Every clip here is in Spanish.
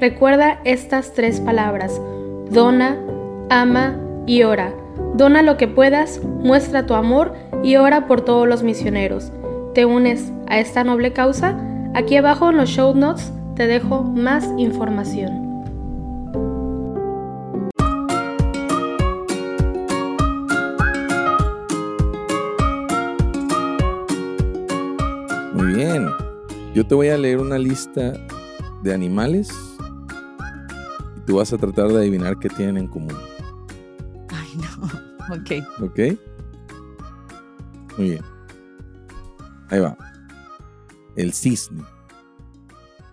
Recuerda estas tres palabras, dona, ama y ora. Dona lo que puedas, muestra tu amor y ora por todos los misioneros. ¿Te unes a esta noble causa? Aquí abajo en los show notes te dejo más información. Muy bien. Yo te voy a leer una lista de animales tú vas a tratar de adivinar qué tienen en común. Ay, no. Ok. ¿Ok? Muy bien. Ahí va. El cisne.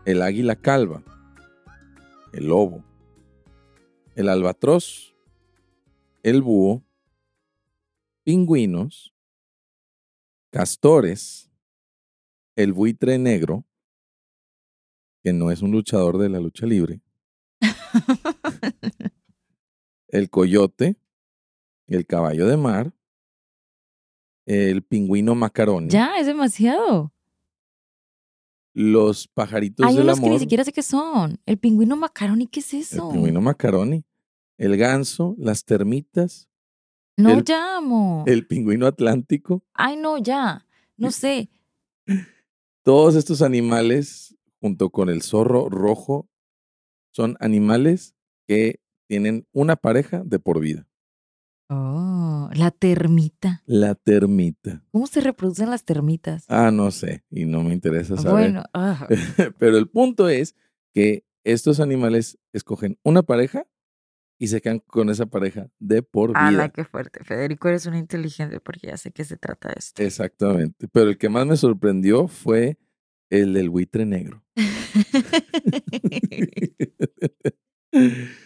El águila calva. El lobo. El albatros. El búho. Pingüinos. Castores. El buitre negro. Que no es un luchador de la lucha libre el coyote, el caballo de mar, el pingüino macaroni. Ya, es demasiado. Los pajaritos Hay del unos amor. que ni siquiera sé qué son. El pingüino macaroni, ¿qué es eso? El pingüino macaroni. El ganso, las termitas, no, el- ya, amo. el pingüino atlántico. Ay, no, ya. No sé. Todos estos animales, junto con el zorro rojo, son animales que tienen una pareja de por vida. Oh, la termita. La termita. ¿Cómo se reproducen las termitas? Ah, no sé, y no me interesa saber. Bueno, ah, Pero el punto es que estos animales escogen una pareja y se quedan con esa pareja de por vida. ala, qué fuerte. Federico, eres un inteligente porque ya sé qué se trata de esto. Exactamente. Pero el que más me sorprendió fue el del buitre negro.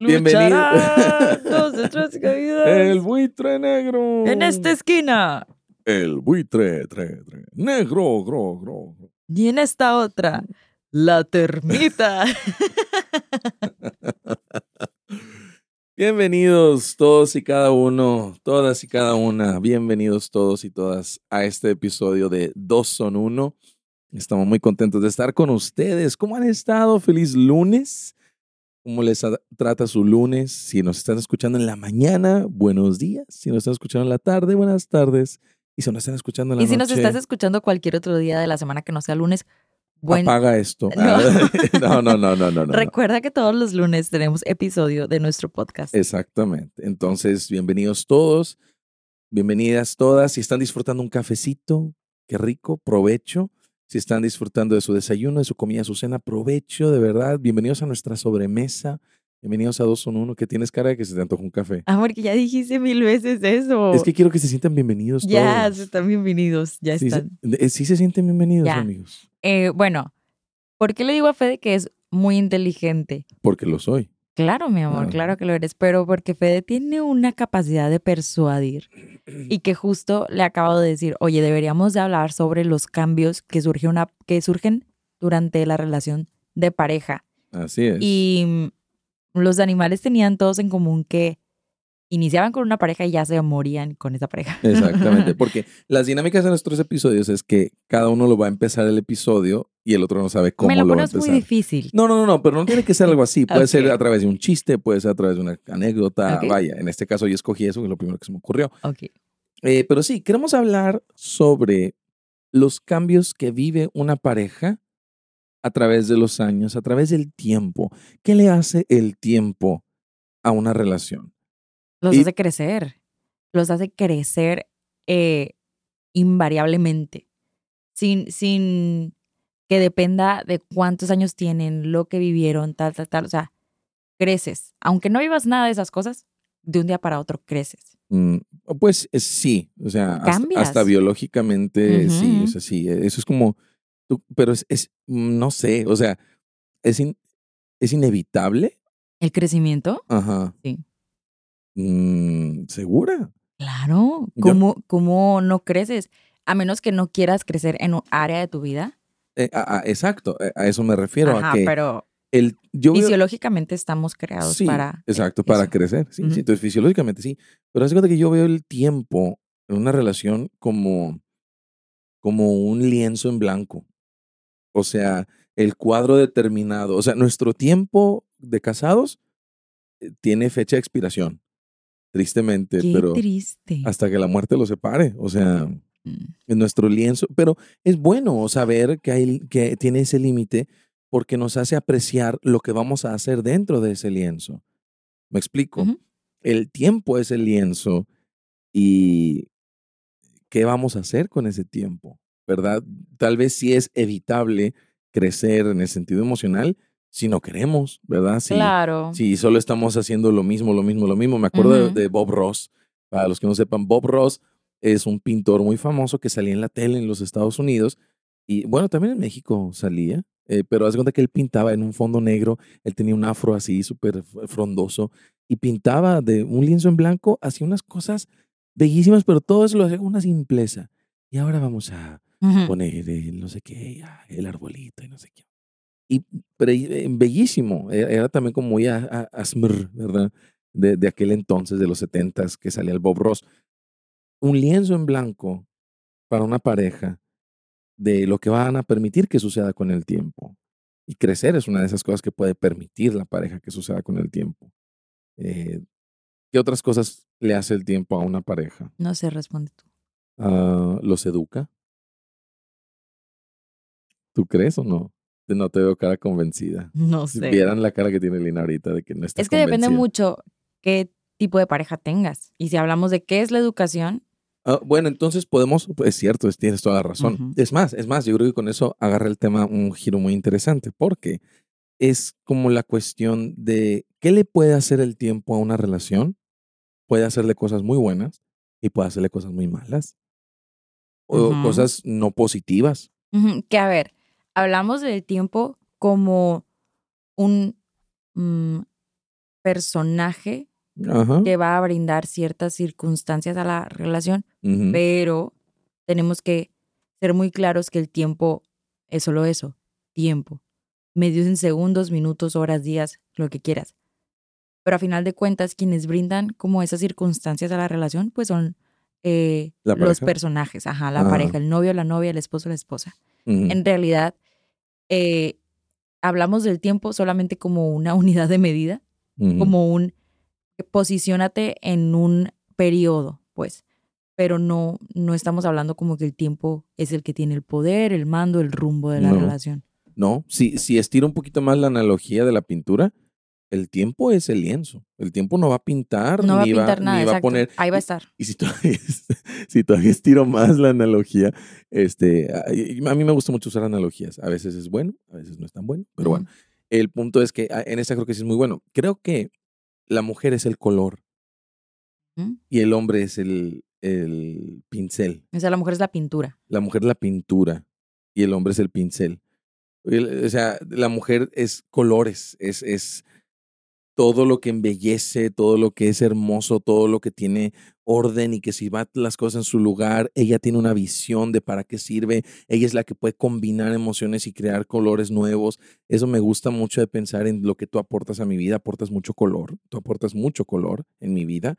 Bienvenido. El buitre negro. En esta esquina. El buitre tre, tre, negro, gro, gro. Y en esta otra. La termita. Bienvenidos todos y cada uno, todas y cada una, bienvenidos todos y todas a este episodio de Dos son Uno. Estamos muy contentos de estar con ustedes. ¿Cómo han estado? Feliz lunes. ¿Cómo les trata su lunes? Si nos están escuchando en la mañana, buenos días. Si nos están escuchando en la tarde, buenas tardes. Y si nos están escuchando en la y si nos estás escuchando cualquier otro día de la semana que no sea lunes, bueno, apaga esto. No. no, no, no, no, no. no. recuerda que todos los lunes tenemos episodio de nuestro podcast. Exactamente. Entonces, bienvenidos todos, bienvenidas todas. Si están disfrutando un cafecito, qué rico, provecho. Si están disfrutando de su desayuno, de su comida, su cena, provecho, de verdad. Bienvenidos a nuestra sobremesa. Bienvenidos a Dos son Uno, que tienes cara de que se te antoja un café. Amor, que ya dijiste mil veces eso. Es que quiero que se sientan bienvenidos ya, todos. están bienvenidos, ya sí, están. Se, eh, sí se sienten bienvenidos, Ya. amigos. Eh, bueno, ¿por qué le digo a Fede que es muy inteligente? Porque lo soy. Claro, mi amor, claro que lo eres, pero porque Fede tiene una capacidad de persuadir y que justo le acabo de decir, oye, deberíamos de hablar sobre los cambios que, surge una, que surgen durante la relación de pareja. Así es. Y los animales tenían todos en común que iniciaban con una pareja y ya se morían con esa pareja. Exactamente, porque las dinámicas de nuestros episodios es que cada uno lo va a empezar el episodio y el otro no sabe cómo Me lo lo va a pones muy empezar. difícil. No, no, no, no, pero no tiene que ser algo así. Puede ser a través de un chiste, puede ser a través de una anécdota. Vaya, en este caso yo escogí eso, que es lo primero que se me ocurrió. Ok. Eh, pero sí, queremos hablar sobre los cambios que vive una pareja a través de los años, a través del tiempo. ¿Qué le hace el tiempo a una relación. Los Y- hace crecer. Los hace crecer eh, invariablemente. Sin, sin que dependa de cuántos años tienen, lo que vivieron, tal, tal, tal. O sea, creces. Aunque no vivas nada de esas cosas, de un día para otro creces. Mm, Pues sí, o sea, hasta, biológicamente sí, Ujú. o sea, sí, eh, eso es como, tú- pero es, es, mm, no sé, o sea, es, in- es inevitable. El crecimiento, Ajá. Sí. Mm, ¿Segura? claro. Yo- ¿Cómo, ¿Cómo no creces? A menos que no quieras crecer en un área de tu vida. Eh, a- a- exacto, eh, a eso me refiero, Ajá, a que pero el, yo veo- fisiológicamente estamos creados Sí, para. eh, exacto, para eso. crecer, sí, sí, entonces fisiológicamente sí, pero hace cuenta que yo veo el tiempo en una relación como, como un lienzo en blanco, o sea, el cuadro determinado, o sea, nuestro tiempo de casados eh, tiene fecha de expiración, tristemente, Qué pero triste. hasta que la muerte lo separe, o sea, Mm. en nuestro lienzo, pero es bueno saber que, hay, que tiene ese límite porque nos hace apreciar lo que vamos a hacer dentro de ese lienzo. ¿Me explico? El tiempo es el lienzo y ¿qué vamos a hacer con ese tiempo? ¿Verdad? Tal vez sí es evitable crecer en el sentido emocional si no queremos, ¿verdad? Si, claro. si solo estamos haciendo lo mismo, lo mismo, lo mismo. Me acuerdo de- Ujú. de, Bob Ross. Para los que no sepan, Bob Ross es un pintor muy famoso que salía en la tele en los Estados Unidos y bueno, también en México salía, eh, pero haz de cuenta que él pintaba en un fondo negro, él tenía un afro así súper frondoso y pintaba de un lienzo en blanco, hacía unas cosas bellísimas, pero todo eso lo hacía con una simpleza. Y ahora vamos a Ujú. poner el no sé qué, ah, el arbolito y no sé qué. Y pero, eh, bellísimo, era, también como muy a, ¿verdad? De, de aquel entonces, de los setentas, que salía el Bob Ross. Un lienzo en blanco para una pareja de lo que van a permitir que suceda con el tiempo. Y crecer es una de esas cosas que puede permitir la pareja que suceda con el tiempo. Eh, ¿Qué otras cosas le hace el tiempo a una pareja? No sé, responde tú. Ah, ¿Los educa? ¿Tú crees o no? No te veo cara convencida. No Si sé. vieran la cara que tiene Lina ahorita de que no está Es que depende mucho qué tipo de pareja tengas. Y si hablamos de qué es la educación, Ah, bueno, entonces podemos, es cierto, es- tienes toda la razón. Es más, es más, yo creo que con eso agarra el tema un giro muy interesante, porque es como la cuestión de qué le puede hacer el tiempo a una relación. Puede hacerle cosas muy buenas y puede hacerle cosas muy malas. O cosas no positivas. que a ver, hablamos del tiempo como un mm, personaje Ajá. que va a brindar ciertas circunstancias a la relación, pero tenemos que ser muy claros que el tiempo es solo eso, tiempo. Medios en segundos, minutos, horas, días, lo que quieras. Pero a final de cuentas, quienes brindan como esas circunstancias a la relación, pues son eh, ¿La los personajes, ajá, la Ajá. pareja, el novio, la novia, el esposo, la esposa. En realidad, eh, hablamos del tiempo solamente como una unidad de medida, como un posiciónate en un periodo, pues. Pero no, no estamos hablando como que el tiempo es el que tiene el poder, el mando, el rumbo de la No. relación. No, si, si estiro un poquito más la analogía de la pintura, el tiempo es el lienzo. El tiempo no va a pintar, No va a pintar nada, ni va a poner. Ahí va a estar. Y si todavía, si todavía estiro más la analogía, este, a a mí me gusta mucho usar analogías. A veces es bueno, a veces no es tan bueno, pero bueno. El punto es que ah, en esta creo que sí es muy bueno. Creo que la mujer es el color y el hombre es el, el pincel. O sea, la mujer es la pintura. La mujer es la pintura y el hombre es el pincel. El- o sea, la mujer es colores, es, es todo lo que embellece, todo lo que es hermoso, todo lo que tiene orden y que si va las cosas en su lugar, ella tiene una visión de para qué sirve, ella es la que puede combinar emociones y crear colores nuevos. Eso me gusta mucho de pensar en lo que tú aportas a mi vida, aportas mucho color, tú aportas mucho color en mi vida.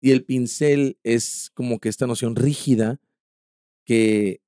Y el pincel es como que esta noción rígida que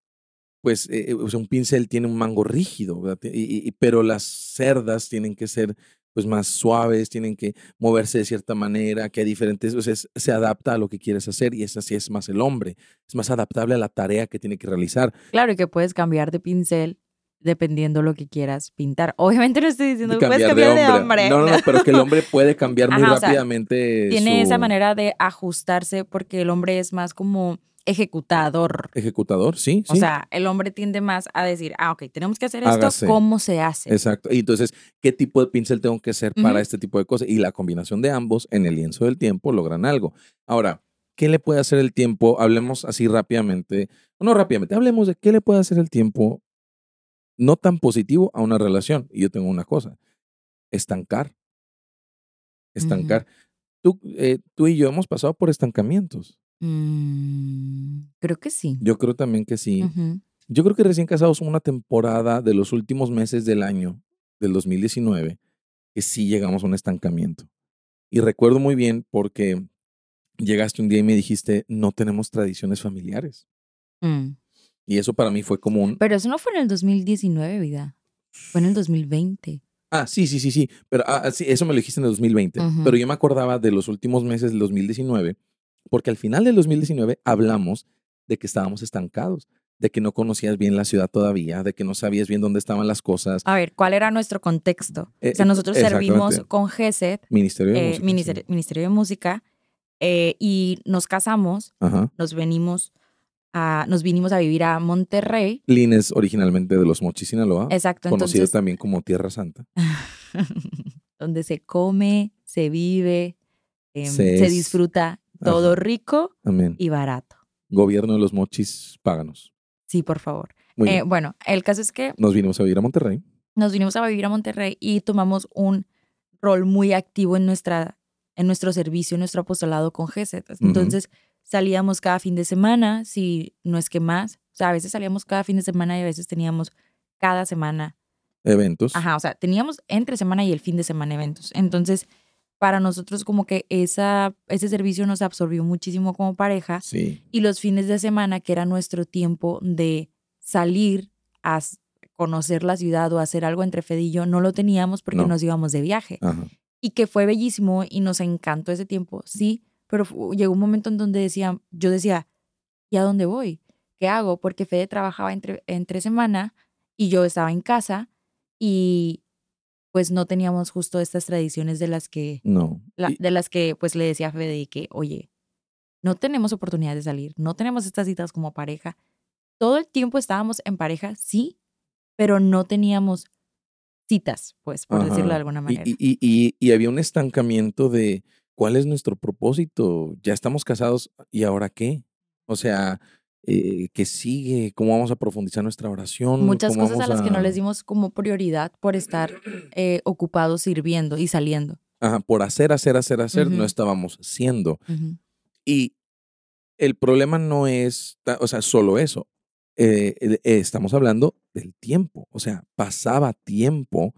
pues eh, sea, un pincel tiene un mango rígido, y- pero las cerdas tienen que ser pues más suaves, tienen que moverse de cierta manera, que hay diferentes, o sea, se adapta a lo que quieres hacer y es así es más el hombre, es más adaptable a la tarea que tiene que realizar. Claro, y que puedes cambiar de pincel dependiendo lo que quieras pintar. Obviamente no estoy diciendo que puedes Cambiar de hombre. No, no, no, pero que el hombre puede cambiar muy Ajá, o sea, rápidamente. Tiene su esa manera de ajustarse porque el hombre es más como ejecutador. Ejecutador, sí, O sí. sea, el hombre tiende más a decir, ah, ok, tenemos que hacer esto, Hágase. ¿cómo se hace? Exacto. Y entonces, ¿qué tipo de pincel tengo que hacer para este tipo de cosas? Y la combinación de ambos en el lienzo del tiempo logran algo. Ahora, ¿qué le puede hacer el tiempo? Hablemos así rápidamente. No rápidamente, hablemos de qué le puede hacer el tiempo no tan positivo a una relación. Y yo tengo una cosa, estancar. Estancar. tú, eh, tú y yo hemos pasado por estancamientos. Mm, creo que sí. Yo creo también que sí. Yo creo que recién casados una temporada de los últimos meses del año, del 2019, que sí llegamos a un estancamiento. Y recuerdo muy bien porque llegaste un día y me dijiste, no tenemos tradiciones familiares. Mm. Y eso para mí fue como un... Pero eso no fue en el 2019, vida. Fue en el 2020. Ah, sí, sí, sí, sí. Pero ah, sí, eso me lo dijiste en el 2020. Ujú. Pero yo me acordaba de los últimos meses del 2019, porque al final del 2019 hablamos de que estábamos estancados, de que no conocías bien la ciudad todavía, de que no sabías bien dónde estaban las cosas. A ver, ¿cuál era nuestro contexto? Eh, o sea, nosotros servimos con GESED, Ministerio de eh, Música, sí. Ministerio, Ministerio de Música, eh, y nos casamos, Ajá. nos venimos a, nos vinimos a vivir a Monterrey. Lines originalmente de los Mochis, Sinaloa, Exacto, conocido entonces, también como Tierra Santa. donde se come, se vive, em, Se se, es- disfruta todo Ajá. rico Amén. y barato. Gobierno de los Mochis, páganos. Sí, por favor. Eh, bueno, el caso es que Nos vinimos a vivir a Monterrey. nos vinimos a vivir a Monterrey y tomamos un rol muy activo en, nuestra, en nuestro servicio, en nuestro apostolado con GESED. Entonces salíamos cada fin de semana, si no es que más. O sea, a veces salíamos cada fin de semana y a veces teníamos cada semana. Eventos. Ajá, o sea, teníamos entre semana y el fin de semana eventos. Entonces, para nosotros como que esa, ese servicio nos absorbió muchísimo como pareja Sí. y los fines de semana, que era nuestro tiempo de salir a conocer la ciudad o hacer algo entre Fede y yo, no lo teníamos porque No. nos íbamos de viaje. Ajá. Y que fue bellísimo y nos encantó ese tiempo, sí, pero fu- llegó un momento en donde decía, yo decía, ¿y a dónde voy? ¿Qué hago? Porque Fede trabajaba entre, entre semana y yo estaba en casa y pues no teníamos justo estas tradiciones de las que No. la- de las que pues le decía a Fede que, oye, no tenemos oportunidad de salir, no tenemos estas citas como pareja. Todo el tiempo estábamos en pareja, sí, pero no teníamos citas, pues, por Ajá. decirlo de alguna manera. Y, y- y- y había un estancamiento de cuál es nuestro propósito. Ya estamos casados y ahora qué. O sea, eh, ¿qué sigue? ¿Cómo vamos a profundizar nuestra oración? Muchas ¿Cómo cosas a las que no les dimos como prioridad por estar eh, ocupados sirviendo y saliendo. Ajá, por hacer, hacer, hacer, hacer, no estábamos siendo. Y el problema no es, o sea, solo eso. Eh, eh, eh, estamos hablando del tiempo. O sea, pasaba tiempo.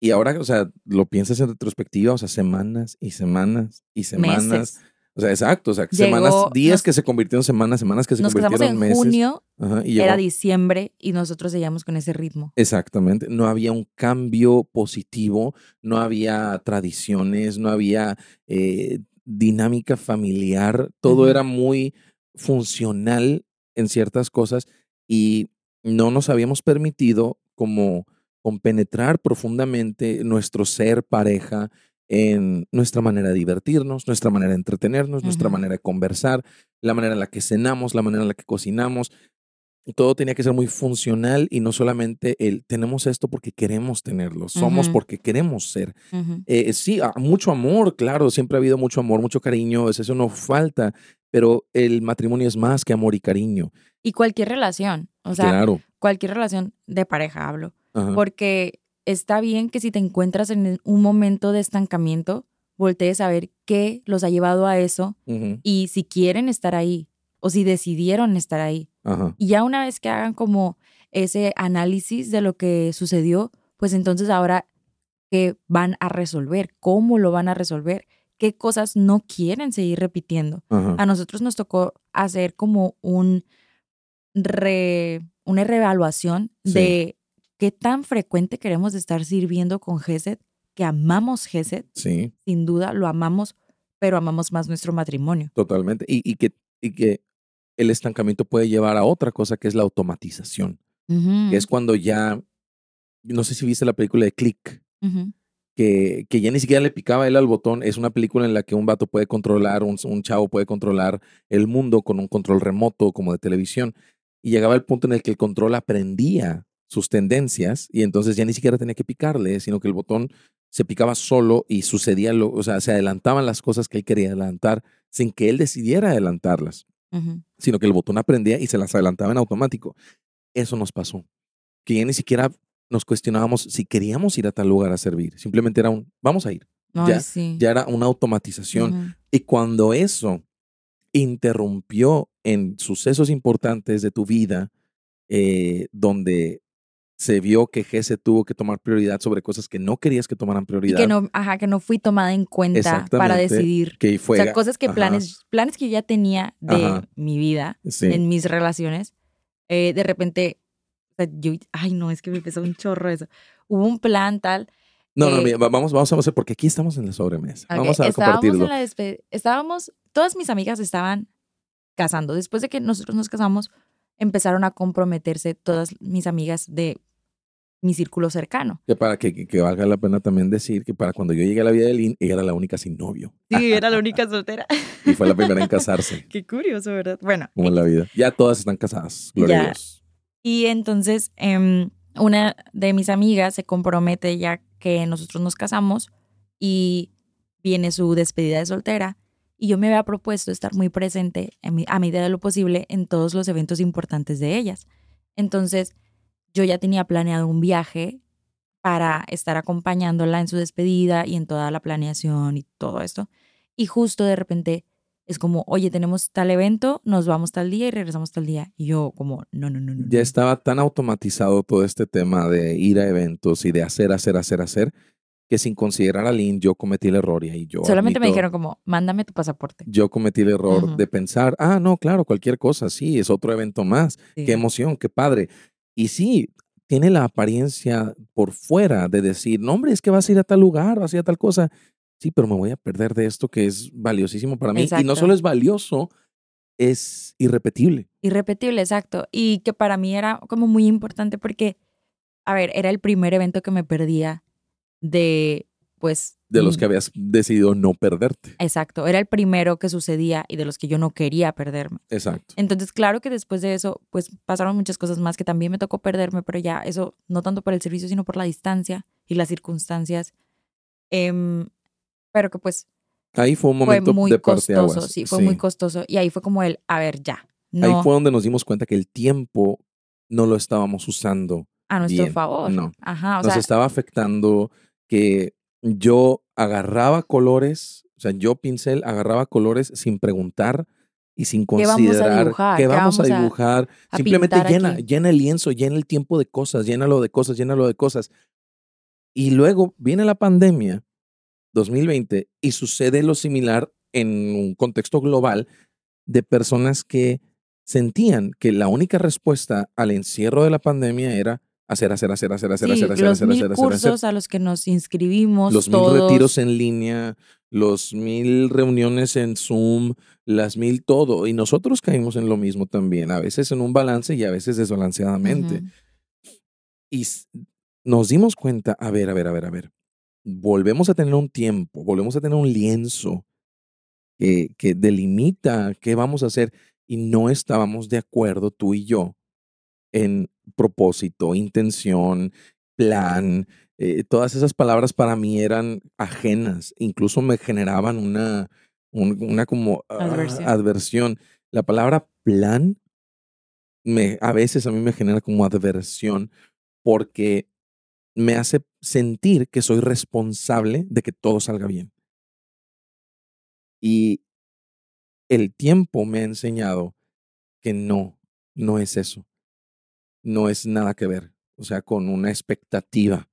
Y ahora, o sea, lo piensas en retrospectiva, o sea, semanas y semanas y semanas. Meses. O sea, exacto. O sea, Llegó- semanas, días nos- que se convirtieron en semanas, semanas que se Nos convirtieron en meses. junio, Ajá, y era diciembre y nosotros seguíamos con ese ritmo. Exactamente. No había un cambio positivo, no había tradiciones, no había eh, dinámica familiar. Todo era muy funcional en ciertas cosas y no nos habíamos permitido como compenetrar profundamente nuestro ser pareja en nuestra manera de divertirnos, nuestra manera de entretenernos, nuestra manera de conversar, la manera en la que cenamos, la manera en la que cocinamos. Todo tenía que ser muy funcional y no solamente el tenemos esto porque queremos tenerlo, somos porque queremos ser. Eh, sí, ah, mucho amor, claro, siempre ha habido mucho amor, mucho cariño, es- eso no falta, pero el matrimonio es más que amor y cariño. Y cualquier relación, o sea, claro. cualquier relación de pareja hablo. Ajá. Porque está bien que si te encuentras en un momento de estancamiento, voltees a ver qué los ha llevado a eso y si quieren estar ahí o si decidieron estar ahí. Y ya una vez que hagan como ese análisis de lo que sucedió, pues entonces ahora qué van a resolver, cómo lo van a resolver, qué cosas no quieren seguir repitiendo. A nosotros nos tocó hacer como un re- una reevaluación Sí. de qué tan frecuente queremos estar sirviendo con GESED, que amamos GESED, Sí, sin duda lo amamos, pero amamos más nuestro matrimonio. totalmente. Y, y que, y que el estancamiento puede llevar a otra cosa que es la automatización. Que es cuando ya no sé si viste la película de Click, que ya ni siquiera le picaba él al botón. Es una película en la que un vato puede controlar, un, un chavo puede controlar el mundo con un control remoto como de televisión. Y llegaba el punto en el que el control aprendía sus tendencias y entonces ya ni siquiera tenía que picarle, sino que el botón se picaba solo y sucedía, lo, o sea, se adelantaban las cosas que él quería adelantar sin que él decidiera adelantarlas, sino que el botón aprendía y se las adelantaba en automático. Eso nos pasó, que ya ni siquiera nos cuestionábamos si queríamos ir a tal lugar a servir, simplemente era un, vamos a ir, Ay, Ya- sí. ya era una automatización. Y cuando eso interrumpió en sucesos importantes de tu vida, eh, donde se vio que Gese tuvo que tomar prioridad sobre cosas que no querías que tomaran Y prioridad, que no, ajá, que no fui tomada en cuenta para decidir. que fue... o sea, cosas que ajá, planes, planes que yo ya tenía de Ajá. mi vida, sí. en mis relaciones, eh, de repente, o sea, yo, ay no, es que me pesó un chorro eso. Hubo un plan tal. No, no, eh, mira, va- vamos, vamos a hacer, porque aquí estamos en la sobremesa. ok, Vamos a estábamos compartirlo. en la estábamos, todas mis amigas estaban casando. Después de que nosotros nos casamos, empezaron a comprometerse todas mis amigas de mi círculo cercano. Que para que, que- que valga la pena también decir que para cuando yo llegué a la vida de Lynn, ella era la única sin novio. Sí, era la única soltera. Y fue la primera en casarse, Qué curioso, ¿verdad? Bueno, como en la vida. Ya todas están casadas, gloria a. Dios. Y entonces em, una de mis amigas se compromete ya que nosotros nos casamos y viene su despedida de soltera. Y yo me había propuesto estar muy presente en mi- a medida de lo posible en todos los eventos importantes de ellas. Entonces yo ya tenía planeado un viaje para estar acompañándola en su despedida y en toda la planeación y todo esto. Y justo de repente es como, oye, tenemos tal evento, nos vamos tal día y regresamos tal día. Y yo como, no, no, no, no. Ya no". estaba tan automatizado todo este tema de ir a eventos y de hacer, hacer, hacer, hacer, que sin considerar a Lynn, yo cometí el error y ahí yo. Solamente me admito, dijeron como, mándame tu pasaporte. Yo cometí el error Ujú. de pensar, ah, no, claro, cualquier cosa, sí, es otro evento más. Sí. Qué emoción, qué padre. Y sí, tiene la apariencia por fuera de decir, no, hombre, es que vas a ir a tal lugar, vas a ir a tal cosa. Sí, pero me voy a perder de esto que es valiosísimo para mí. Y no Exacto. solo es valioso, es irrepetible. Irrepetible, exacto. Y que para mí era como muy importante porque, a ver, era el primer evento que me perdía de, pues... De los que mm, habías decidido no perderte. Exacto, era el primero que sucedía y de los que yo no quería perderme. Exacto. Entonces, claro que después de eso, pues pasaron muchas cosas más que también me tocó perderme, pero ya eso, no tanto por el servicio, sino por la distancia y las circunstancias. Em, pero que pues Ahí fue un fue momento muy de costoso, sí, fue muy costoso. Y ahí fue como el, a ver, ya. No Ahí fue donde nos dimos cuenta que el tiempo no lo estábamos usando. a nuestro bien, favor. no. Ajá, o nos sea, estaba afectando que yo agarraba colores, o sea, yo pincel agarraba colores sin preguntar y sin ¿Qué vamos a considerar dibujar? qué ¿Qué vamos a dibujar. a Simplemente llena, aquí? llena el lienzo, llena el tiempo de cosas, llénalo de cosas, llénalo de cosas. Y luego viene la pandemia, 2020, y sucede lo similar en un contexto global de personas que sentían que la única respuesta al encierro de la pandemia era hacer, hacer, hacer, hacer, hacer, sí, hacer, hacer, los hacer, mil hacer, hacer, cursos hacer. a los que nos inscribimos Los mil retiros en línea, los mil reuniones en Zoom, las mil todo. Y nosotros caímos en lo mismo también, a veces en un balance y a veces desbalanceadamente. Ujú. Y nos dimos cuenta, a ver, a ver, a ver, a ver, volvemos a tener un tiempo, volvemos a tener un lienzo que, que delimita qué vamos a hacer y no estábamos de acuerdo tú y yo en propósito, intención, plan. eh, todas esas palabras para mí eran ajenas, incluso me generaban una, un- una como ah, Adversión. adversión. La palabra plan me, a veces a mí me genera como adversión porque me hace sentir que soy responsable de que todo salga bien. Y el tiempo me ha enseñado que no, no es eso. No es nada que ver. O sea, con una expectativa.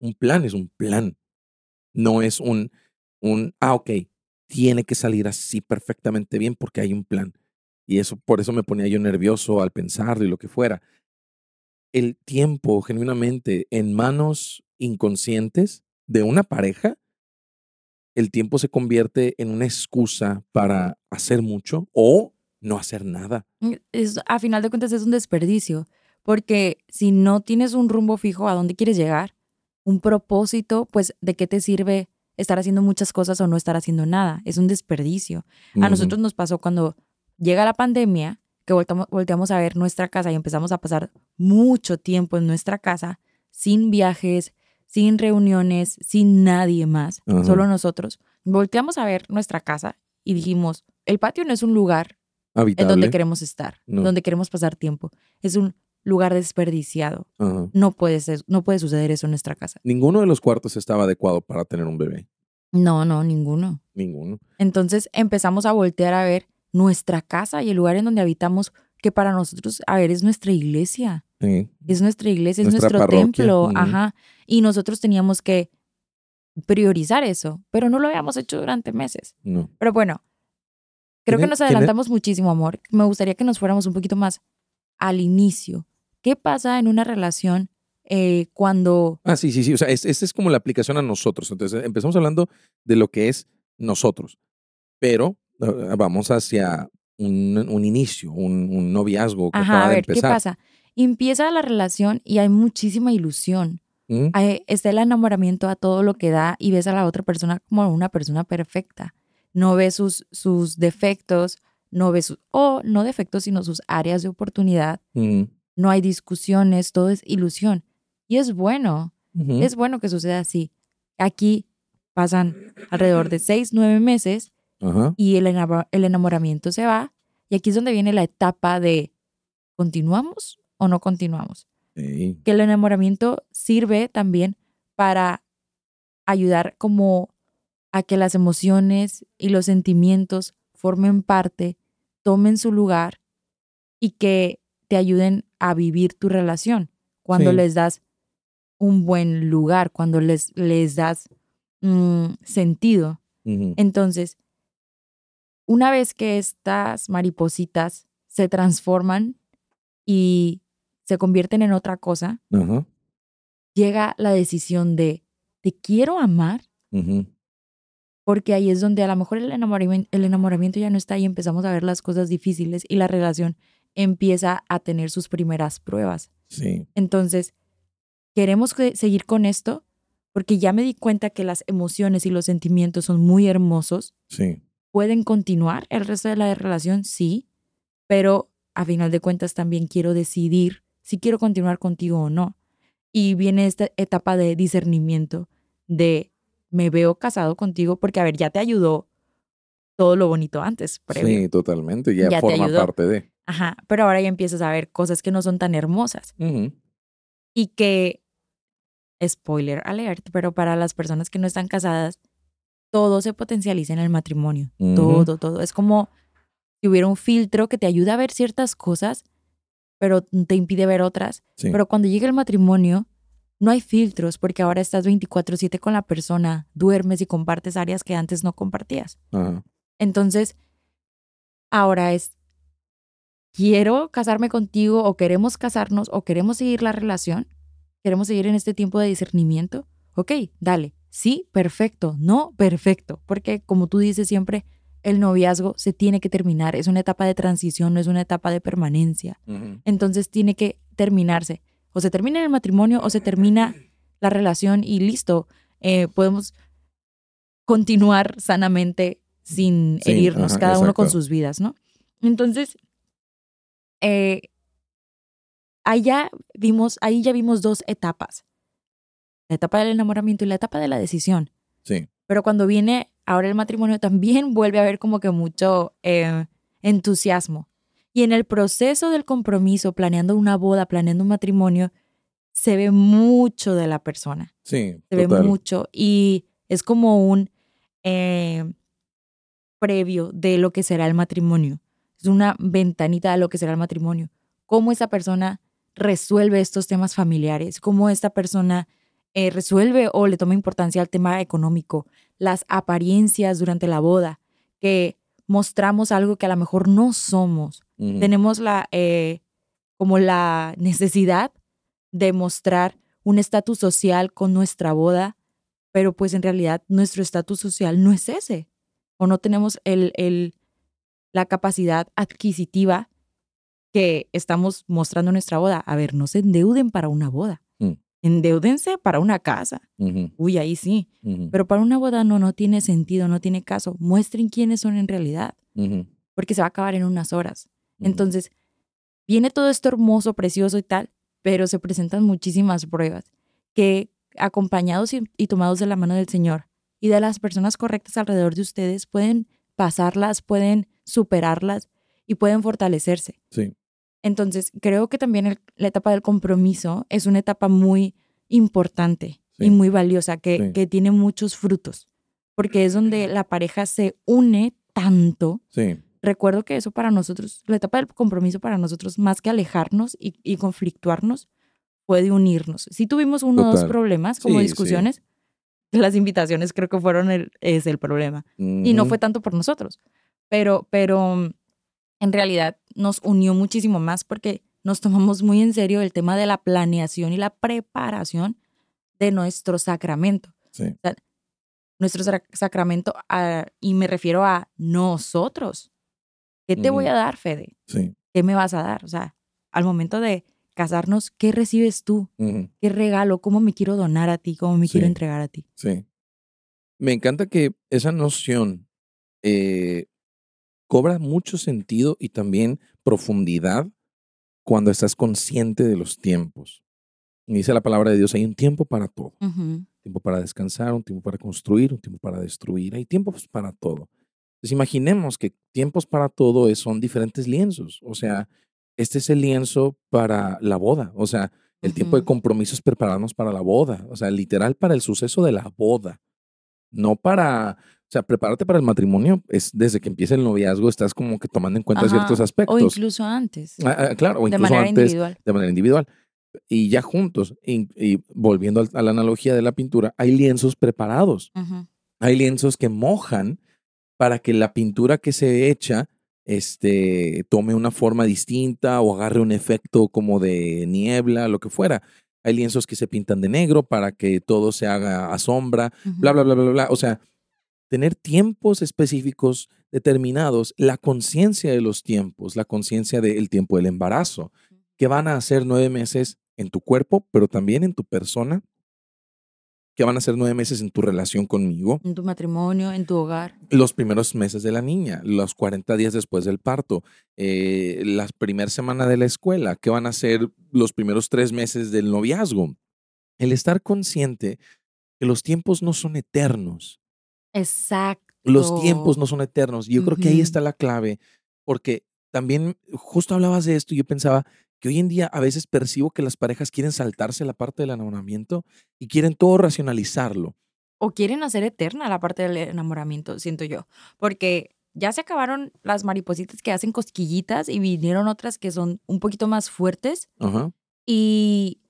Un plan es un plan. No es un, un, ah, ok, tiene que salir así perfectamente bien porque hay un plan. Y eso, por eso me ponía yo nervioso al pensarlo y lo que fuera. El tiempo, genuinamente, en manos inconscientes de una pareja, el tiempo se convierte en una excusa para hacer mucho o no hacer nada. Es, a final de cuentas es un desperdicio, Porque si no tienes un rumbo fijo a dónde quieres llegar, un propósito, pues de qué te sirve estar haciendo muchas cosas o no estar haciendo nada. Es un desperdicio. A nosotros nos pasó cuando llega la pandemia, que voltamos, volteamos a ver nuestra casa y empezamos a pasar mucho tiempo en nuestra casa, sin viajes, sin reuniones, sin nadie más, solo nosotros. Volteamos a ver nuestra casa y dijimos, el patio no es un lugar en Habitable. donde queremos estar, No. donde queremos pasar tiempo. Es un lugar desperdiciado. Ajá. No puede, ser- no puede suceder eso en nuestra casa. Ninguno de los cuartos estaba adecuado para tener un bebé. No, no, ninguno. Ninguno. Entonces empezamos a voltear a ver nuestra casa y el lugar en donde habitamos, que para nosotros, a ver, es nuestra iglesia. Sí. Es nuestra iglesia, es nuestro parroquia, templo. Ajá. Y nosotros teníamos que priorizar eso, pero no lo habíamos hecho durante meses. No. Pero bueno, creo que ¿Tiene- nos adelantamos muchísimo, amor. Me gustaría que nos fuéramos un poquito más al inicio. ¿Qué pasa en una relación eh, cuando... Ah, sí, sí, sí. O sea, es- esta es como la aplicación a nosotros. Entonces, empezamos hablando de lo que es nosotros. Pero eh, vamos hacia un, un inicio, un, un noviazgo que Ajá, acaba a de ver, ¿qué empezar. pasa? Empieza la relación y hay muchísima ilusión. ¿Mm? Hay- está el enamoramiento a todo lo que da y ves a la otra persona como una persona perfecta. No ves sus, sus defectos, no ves sus, o no defectos, sino sus áreas de oportunidad. Mm. No hay discusiones, todo es ilusión. Y es bueno, es bueno que suceda así. Aquí pasan alrededor de seis, nueve meses y el, el enamoramiento se va. Y aquí es donde viene la etapa de ¿continuamos o no continuamos? Sí. que el enamoramiento sirve también para ayudar como a que las emociones y los sentimientos formen parte, tomen su lugar y que te ayuden a vivir tu relación cuando Sí. les das un buen lugar, cuando les, les das mm, sentido. Entonces, una vez que estas maripositas se transforman y se convierten en otra cosa, llega la decisión de, ¿te quiero amar? Porque ahí es donde a lo mejor el enamoramiento, el enamoramiento ya no está y empezamos a ver las cosas difíciles y la relación empieza a tener sus primeras pruebas. Sí. Entonces, queremos que- seguir con esto porque ya me di cuenta que las emociones y los sentimientos son muy hermosos. Sí. ¿Pueden continuar el resto de la relación? Sí, pero a final de cuentas también quiero decidir si quiero continuar contigo o no. Y viene esta etapa de discernimiento, de me veo casado contigo porque, a ver, ya te ayudó todo lo bonito antes, previo. Sí, totalmente. Ya, forma parte de. Ajá, pero ahora ya empiezas a ver cosas que no son tan hermosas y que, spoiler alert, pero para las personas que no están casadas, todo se potencializa en el matrimonio. Todo, todo. Es como si hubiera un filtro que te ayuda a ver ciertas cosas, pero te impide ver otras. Sí. Pero cuando llega el matrimonio, no hay filtros porque ahora estás 24/7 con la persona, duermes y compartes áreas que antes no compartías. Ajá. Entonces, ahora es, quiero casarme contigo o queremos casarnos o queremos seguir la relación, queremos seguir en este tiempo de discernimiento. Ok, dale. Sí, perfecto. No, perfecto. Porque como tú dices siempre, el noviazgo se tiene que terminar. Es una etapa de transición, no es una etapa de permanencia. Entonces tiene que terminarse. O se termina el matrimonio o se termina la relación y listo. Eh, podemos continuar sanamente sin Sí, herirnos, ajá, cada uno con sus vidas, ¿no? Entonces, eh, allá vimos, ahí ya vimos dos etapas. La etapa del enamoramiento y la etapa de la decisión. Sí. Pero cuando viene ahora el matrimonio, también vuelve a haber como que mucho eh, entusiasmo. Y en el proceso del compromiso, planeando una boda, planeando un matrimonio, se ve mucho de la persona. Sí. Se ve mucho. Y es como un eh, previo de lo que será el matrimonio. Es una ventanita de lo que será el matrimonio. Cómo esa persona resuelve estos temas familiares, cómo esta persona eh, resuelve o le toma importancia al tema económico, las apariencias durante la boda, que mostramos algo que a lo mejor no somos. Tenemos la, eh, como la necesidad de mostrar un estatus social con nuestra boda, pero pues en realidad nuestro estatus social no es ese. O no tenemos el, el, la capacidad adquisitiva que estamos mostrando nuestra boda. A ver, no se endeuden para una boda. Mm. Endeúdense para una casa. Ujú, Uy, ahí sí. Pero para una boda no, no tiene sentido, no tiene caso. Muestren quiénes son en realidad, porque se va a acabar en unas horas. Entonces, viene todo esto hermoso, precioso y tal, pero se presentan muchísimas pruebas que acompañados y, y tomados de la mano del Señor y de las personas correctas alrededor de ustedes pueden pasarlas, pueden superarlas y pueden fortalecerse. Sí. Entonces, creo que también el- la etapa del compromiso es una etapa muy importante Sí. y muy valiosa, que, Sí. que tiene muchos frutos, porque es donde la pareja se une tanto. Sí. Recuerdo que eso para nosotros, la etapa del compromiso para nosotros, más que alejarnos y, y conflictuarnos, puede unirnos. Si tuvimos uno o dos problemas, como discusiones, las invitaciones creo que fueron el, es el problema. Y no fue tanto por nosotros, pero, pero mm, en realidad nos unió muchísimo más porque nos tomamos muy en serio el tema de la planeación y la preparación de nuestro sacramento. Sí. Nuestro sac- sacramento, ah, y me refiero a nosotros. ¿Qué te voy a dar, Fede? Sí. ¿Qué me vas a dar? O sea, al momento de casarnos, ¿qué recibes tú? ¿Qué regalo? ¿Cómo me quiero donar a ti? ¿Cómo me quiero entregar a ti? Sí. Me encanta que esa noción eh, cobra mucho sentido y también profundidad cuando estás consciente de los tiempos. Y dice la palabra de Dios, hay un tiempo para todo. Tiempo para descansar, un tiempo para construir, un tiempo para destruir. Hay tiempos para todo. Entonces imaginemos que tiempos para todo es- son diferentes lienzos. O sea, este es el lienzo para la boda. O sea, el tiempo de compromiso es prepararnos para la boda. O sea, literal para el suceso de la boda. No para, sea, prepararte para el matrimonio es desde que empieza el noviazgo, estás como que tomando en cuenta Ajá. ciertos aspectos. O incluso antes. Ah, ah, claro, o de incluso manera antes individual. de manera individual. Y ya juntos, y, y volviendo a la analogía de la pintura, hay lienzos preparados. Hay lienzos que mojan para que la pintura que se echa este, tome una forma distinta o agarre un efecto como de niebla, lo que fuera. Hay lienzos que se pintan de negro para que todo se haga a sombra, bla, bla, bla, bla, bla. O sea, tener tiempos específicos determinados, la conciencia de los tiempos, la conciencia del tiempo del embarazo, que van a ser nueve meses en tu cuerpo, pero también en tu persona, que van a ser nueve meses en tu relación conmigo, En tu matrimonio, en tu hogar. los primeros meses de la niña, los 40 días después del parto, eh, la primera semana de la escuela, que van a ser los primeros tres meses del noviazgo. El estar consciente que los tiempos no son eternos, Exacto. los tiempos no son eternos. Y yo creo que ahí está la clave, porque también justo hablabas de esto y yo pensaba que hoy en día a veces percibo que las parejas quieren saltarse la parte del enamoramiento y quieren todo racionalizarlo. O quieren hacer eterna la parte del enamoramiento, siento yo. Porque ya se acabaron las maripositas que hacen cosquillitas y vinieron otras que son un poquito más fuertes Ajá. y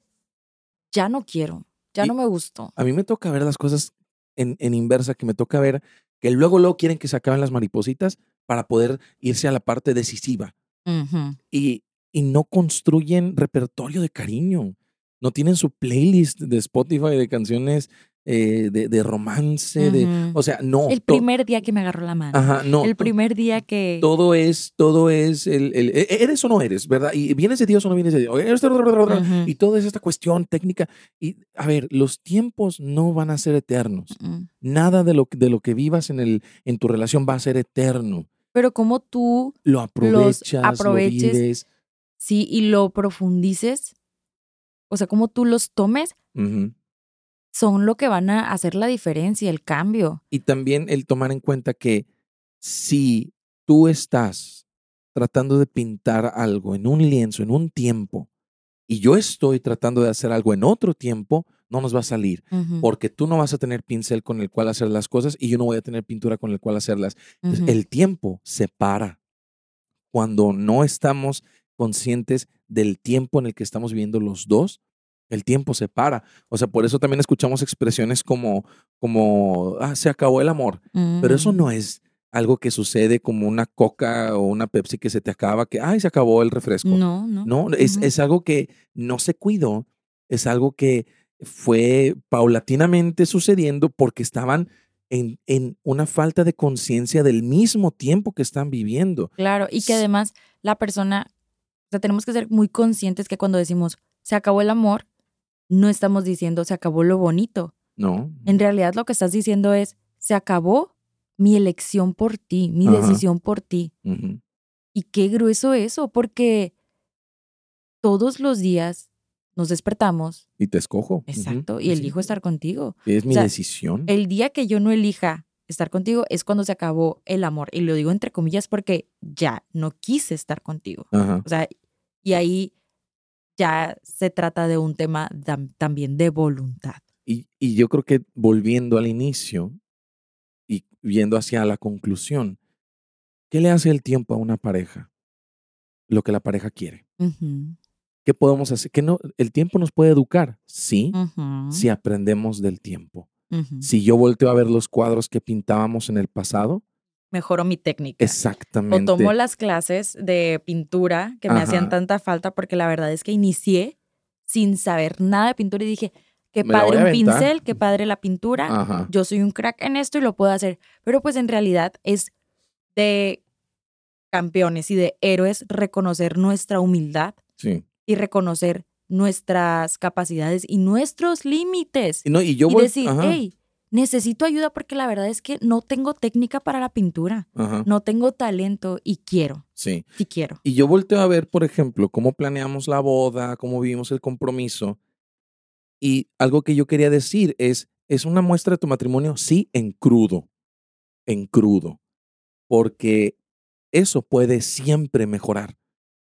ya no quiero, ya Y- no me gustó. A mí me toca ver las cosas en, en inversa, que me toca ver que luego, luego quieren que se acaben las maripositas para poder irse a la parte decisiva. Y, y no construyen repertorio de cariño. No tienen su playlist de Spotify de canciones eh, de, de romance, de, Ujú. o sea, no. El primer día que me agarró la mano. Ajá, no. el primer día que... Todo es, todo es, el, el- e- eres o no eres, ¿verdad? Y vienes de Dios o no vienes de Dios. Eres- Ujú. Y todo es esta cuestión técnica. Y a ver, los tiempos no van a ser eternos. Mm. Nada de lo, de lo que vivas en, el, en tu relación va a ser eterno. Pero como tú, Lo aprovechas, aproveches. lo vives. sí, y lo profundices, o sea, como tú los tomes. Son lo que van a hacer la diferencia, el cambio. Y también el tomar en cuenta que si tú estás tratando de pintar algo en un lienzo, en un tiempo, y yo estoy tratando de hacer algo en otro tiempo, no nos va a salir. Porque tú no vas a tener pincel con el cual hacer las cosas y yo no voy a tener pintura con el cual hacerlas. El tiempo se para cuando no estamos conscientes del tiempo en el que estamos viviendo los dos. El tiempo se para. O sea, por eso también escuchamos expresiones como, como, ah, se acabó el amor. Pero eso Mm. no es algo que sucede como una coca o una Pepsi que se te acaba, que, ay, se acabó el refresco. No, no. No, es, es algo que no se cuidó, es algo que fue paulatinamente sucediendo porque estaban en, en una falta de conciencia del mismo tiempo que están viviendo. Claro, y que además la persona sea, tenemos que ser muy conscientes que cuando decimos se acabó el amor, no estamos diciendo se acabó lo bonito. No. En realidad lo que estás diciendo es se acabó mi elección por ti, mi Ajá. decisión por ti. Y qué grueso eso, porque todos los días nos despertamos, Y te escojo. Exacto, y elijo estar contigo. Es mi sea, decisión. El día que yo no elija estar contigo es cuando se acabó el amor. Y lo digo entre comillas porque ya no quise estar contigo. Ajá. O sea, y ahí ya se trata de un tema tam- también de voluntad. Y, y yo creo que volviendo al inicio y viendo hacia la conclusión, ¿qué le hace el tiempo a una pareja? Lo que la pareja quiere. ¿Qué podemos hacer? ¿Qué no, ¿El tiempo nos puede educar? Sí, si aprendemos del tiempo. Si yo volteo a ver los cuadros que pintábamos en el pasado, Mejoro mi técnica. O exactamente. tomo las clases de pintura que me hacían tanta falta porque la verdad es que inicié sin saber nada de pintura y dije, qué Me padre un pincel, qué padre la pintura. Ajá. Yo soy un crack en esto y lo puedo hacer. Pero pues en realidad es de campeones y de héroes reconocer nuestra humildad Sí. y reconocer nuestras capacidades y nuestros límites. Y, no, y yo y decir, hey, necesito ayuda porque la verdad es que no tengo técnica para la pintura, ajá, no tengo talento y quiero, sí. sí quiero. Y yo volteo a ver, por ejemplo, cómo planeamos la boda, cómo vivimos el compromiso. Y algo que yo quería decir es, es una muestra de tu matrimonio, sí, en crudo, en crudo, porque eso puede siempre mejorar.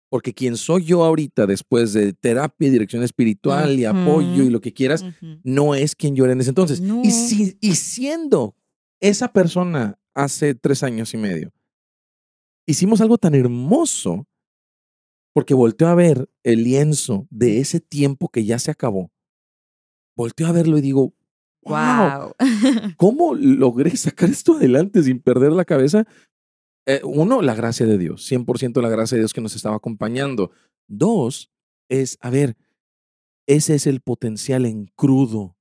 Porque quien soy yo ahorita, después de terapia, dirección espiritual y apoyo y lo que quieras, no es quien yo era en ese entonces. No. Y, si, y siendo esa persona hace tres años y medio, hicimos algo tan hermoso porque volteó a ver el lienzo de ese tiempo que ya se acabó. Volteo a verlo y digo, wow, Wow. ¿cómo logré sacar esto adelante sin perder la cabeza? Eh, uno, la gracia de Dios, 100% la gracia de Dios que nos estaba acompañando. Dos, es, a ver, ese es el potencial en crudo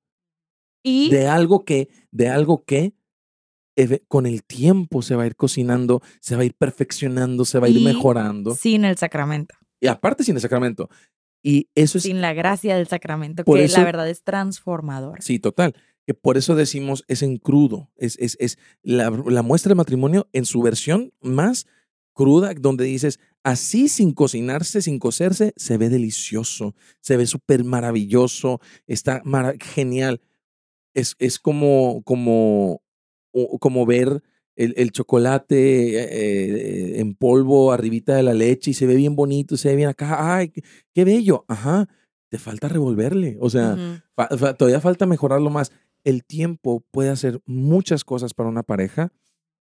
y de algo que, de algo que con el tiempo se va a ir cocinando, se va a ir perfeccionando, se va a ir Y mejorando. sin el sacramento, Y aparte sin el sacramento. Y eso es, sin la gracia del sacramento, que eso- la verdad es transformador. sí, total. Que por eso decimos es en crudo. Es, es, es la, la muestra de matrimonio en su versión más cruda, donde dices, así sin cocinarse, sin cocerse, se ve delicioso, se ve súper maravilloso, está genial. Es, es como, como, como ver el, el chocolate eh, en polvo arribita de la leche y se ve bien bonito, se ve bien acá. ¡Ay, qué, bello! Ajá, te falta revolverle. O sea, Ujú. Fa- fa- todavía falta mejorarlo más. El tiempo puede hacer muchas cosas para una pareja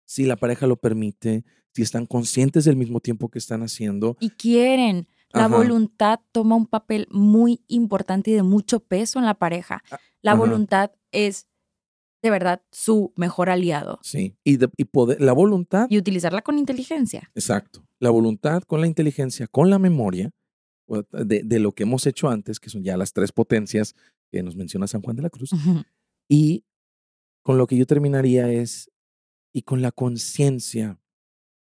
si la pareja lo permite, si están conscientes del mismo tiempo que están haciendo. Y quieren. La Ajá. voluntad toma un papel muy importante y de mucho peso en la pareja. Ah, La ajá. voluntad es de verdad su mejor aliado. Sí. Y, de- y poder, la voluntad, Y utilizarla con inteligencia. exacto. La voluntad con la inteligencia, con la memoria de, de lo que hemos hecho antes, que son ya las tres potencias que nos menciona San Juan de la Cruz. Y con lo que yo terminaría es, y con la conciencia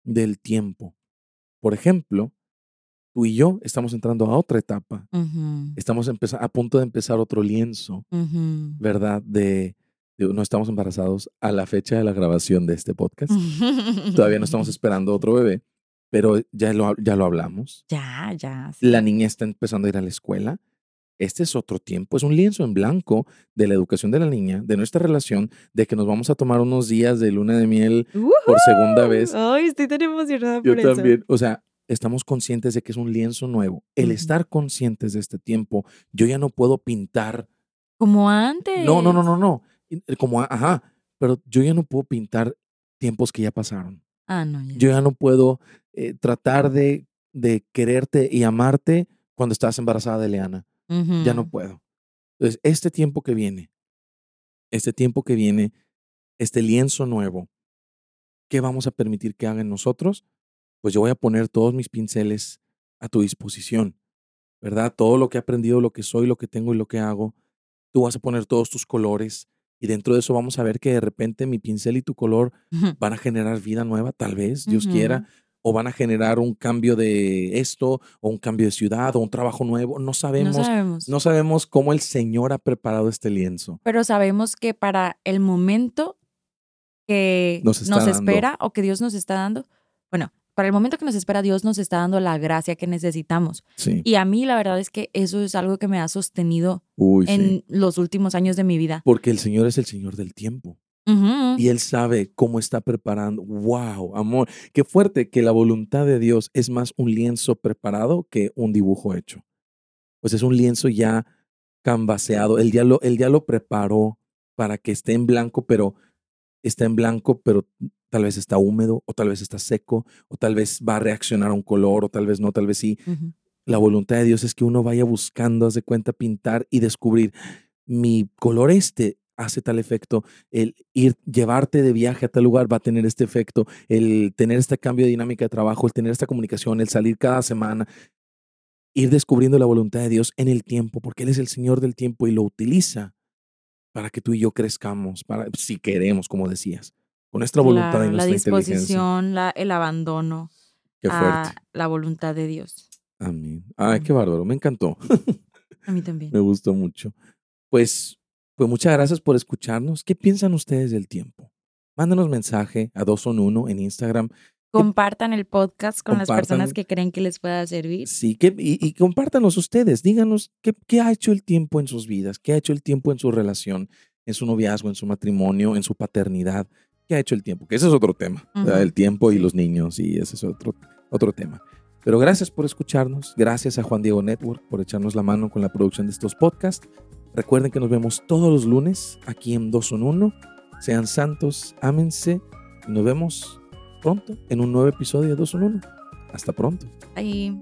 del tiempo. Por ejemplo, tú y yo estamos entrando a otra etapa. Ujú. Estamos empeza- a punto de empezar otro lienzo, Ujú. ¿verdad? De, de- no estamos embarazados a la fecha de la grabación de este podcast. Todavía no estamos esperando otro bebé, pero ya lo, ya lo hablamos. Ya, ya. sí. La niña está empezando a ir a la escuela. Este es otro tiempo, es un lienzo en blanco de la educación de la niña, de nuestra relación, de que nos vamos a tomar unos días de luna de miel por segunda vez. Ay, estoy tan emocionada Yo por eso. también, o sea, estamos conscientes de que es un lienzo nuevo. El estar conscientes de este tiempo, yo ya no puedo pintar. Como antes. No, no, no, no, no. Eh, Como, ajá, pero yo ya no puedo pintar tiempos que ya pasaron. Ah, no, ya. Yo ya no puedo eh, tratar de, de quererte y amarte cuando estás embarazada de Leana. Ya no puedo. Entonces, este tiempo que viene, este tiempo que viene, este lienzo nuevo, ¿qué vamos a permitir que haga en nosotros? Pues yo voy a poner todos mis pinceles a tu disposición, ¿verdad? Todo lo que he aprendido, lo que soy, lo que tengo y lo que hago, tú vas a poner todos tus colores y dentro de eso vamos a ver que de repente mi pincel y tu color van a generar vida nueva, tal vez, Dios quiera, o van a generar un cambio de esto, o un cambio de ciudad, o un trabajo nuevo. No sabemos. No sabemos. No sabemos cómo el Señor ha preparado este lienzo. Pero sabemos que para el momento que Nos nos, dando. espera o que Dios nos está dando, bueno, para el momento que nos espera, Dios nos está dando la gracia que necesitamos. Sí. Y a mí la verdad es que eso es algo que me ha sostenido Uy, sí. en los últimos años de mi vida. Porque el Señor es el Señor del tiempo. Y Él sabe cómo está preparando. ¡Wow! Amor. Qué fuerte que la voluntad de Dios es más un lienzo preparado que un dibujo hecho. Pues es un lienzo ya canvaseado. Él ya lo, él ya lo preparó para que esté en blanco, pero está en blanco, pero tal vez está húmedo, o tal vez está seco, o tal vez va a reaccionar a un color, o tal vez no, tal vez sí. La voluntad de Dios es que uno vaya buscando, haz de cuenta, pintar y descubrir mi color este hace tal efecto, el ir, llevarte de viaje a tal lugar va a tener este efecto, el tener este cambio de dinámica de trabajo, el tener esta comunicación, el salir cada semana, ir descubriendo la voluntad de Dios en el tiempo, porque Él es el Señor del tiempo y lo utiliza para que tú y yo crezcamos, para, si queremos, como decías, con nuestra voluntad Claro, y nuestra inteligencia. disposición, la, el abandono Qué fuerte. a la voluntad de Dios. Amén. Ay, qué bárbaro, me encantó. A mí también. Me gustó mucho. Pues, pues muchas gracias por escucharnos. ¿Qué piensan ustedes del tiempo? Mándanos mensaje a dos son uno en Instagram. Compartan el podcast con las personas que creen que les pueda servir. Sí, que, y, y compártanos ustedes. Díganos qué, qué ha hecho el tiempo en sus vidas, qué ha hecho el tiempo en su relación, en su noviazgo, en su matrimonio, en su paternidad. ¿Qué ha hecho el tiempo? Que ese es otro tema. Ujú. el tiempo y los niños, y ese es otro, otro tema. Pero gracias por escucharnos. Gracias a Juan Diego Network por echarnos la mano con la producción de estos podcasts. Recuerden que nos vemos todos los lunes aquí en Dos son Uno. Sean santos, ámense. Y nos vemos pronto en un nuevo episodio de Dos son Uno. Hasta pronto. Ahí.